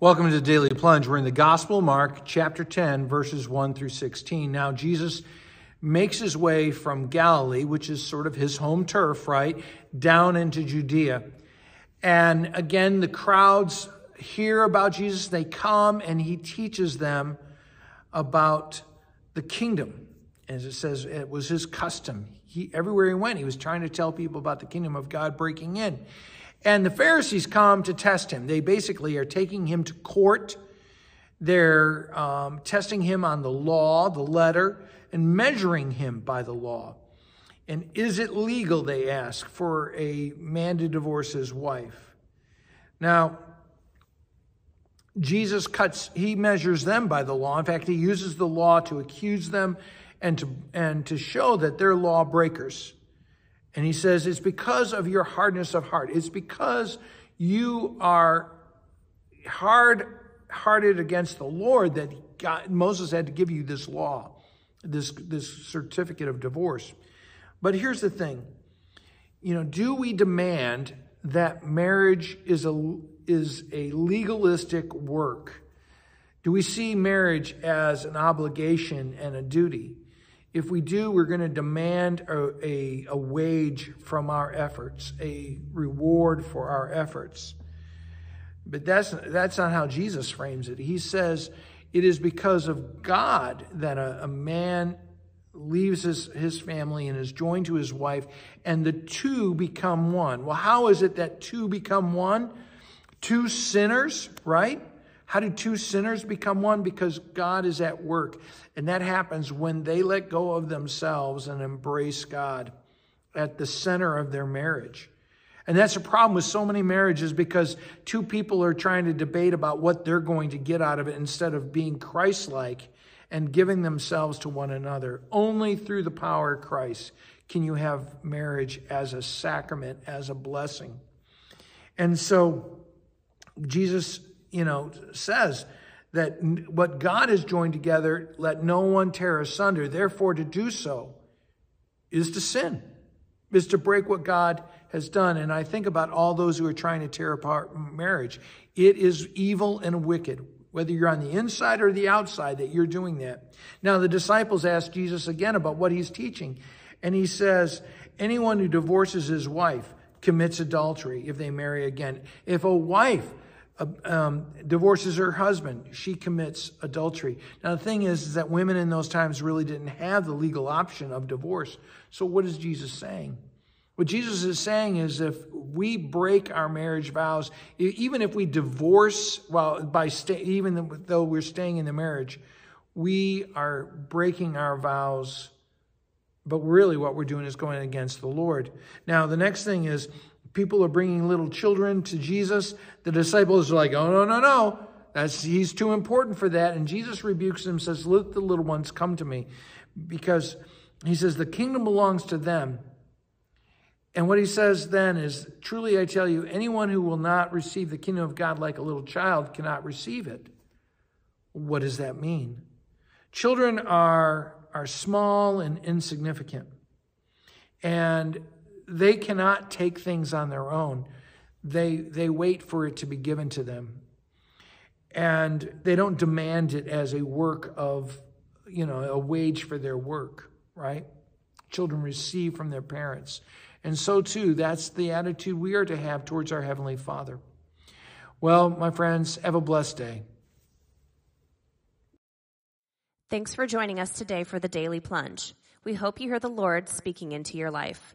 Welcome to the Daily Plunge. We're in the Gospel Mark, chapter 10, verses 1 through 16. Now, Jesus makes his way from Galilee, which is sort of his home turf, right, down into Judea. And again, the crowds hear about Jesus. They come and he teaches them about the kingdom. As it says, it was his custom. He, everywhere he went, he was trying to tell people about the kingdom of God breaking in. And the Pharisees come to test him. They basically are taking him to court. They're um, testing him on the law, the letter, and measuring him by the law. And is it legal, they ask, for a man to divorce his wife? Now, Jesus cuts, he measures them by the law. In fact, he uses the law to accuse them and to, and to show that they're lawbreakers. And he says, It's because of your hardness of heart. It's because you are hard hearted against the Lord that God, Moses had to give you this law, this, this certificate of divorce. But here's the thing you know, do we demand that marriage is a, is a legalistic work? Do we see marriage as an obligation and a duty? If we do, we're going to demand a, a, a, wage from our efforts, a reward for our efforts. But that's, that's not how Jesus frames it. He says it is because of God that a, a man leaves his, his family and is joined to his wife, and the two become one. Well, how is it that two become one? Two sinners, right? How do two sinners become one? Because God is at work. And that happens when they let go of themselves and embrace God at the center of their marriage. And that's a problem with so many marriages because two people are trying to debate about what they're going to get out of it instead of being Christ like and giving themselves to one another. Only through the power of Christ can you have marriage as a sacrament, as a blessing. And so Jesus you know, says that what God has joined together, let no one tear asunder. Therefore, to do so is to sin, is to break what God has done. And I think about all those who are trying to tear apart marriage. It is evil and wicked, whether you're on the inside or the outside, that you're doing that. Now, the disciples asked Jesus again about what he's teaching. And he says, anyone who divorces his wife commits adultery if they marry again. If a wife um, divorces her husband, she commits adultery. Now, the thing is, is that women in those times really didn't have the legal option of divorce. So, what is Jesus saying? What Jesus is saying is if we break our marriage vows, even if we divorce, well, by stay, even though we're staying in the marriage, we are breaking our vows. But really, what we're doing is going against the Lord. Now, the next thing is people are bringing little children to Jesus. The disciples are like, oh, no, no, no. That's, he's too important for that. And Jesus rebukes them, says, let the little ones come to me. Because he says, the kingdom belongs to them. And what he says then is, truly I tell you, anyone who will not receive the kingdom of God like a little child cannot receive it. What does that mean? Children are, are small and insignificant. And they cannot take things on their own. They, they wait for it to be given to them. And they don't demand it as a work of, you know, a wage for their work, right? Children receive from their parents. And so, too, that's the attitude we are to have towards our Heavenly Father. Well, my friends, have a blessed day. Thanks for joining us today for the Daily Plunge. We hope you hear the Lord speaking into your life.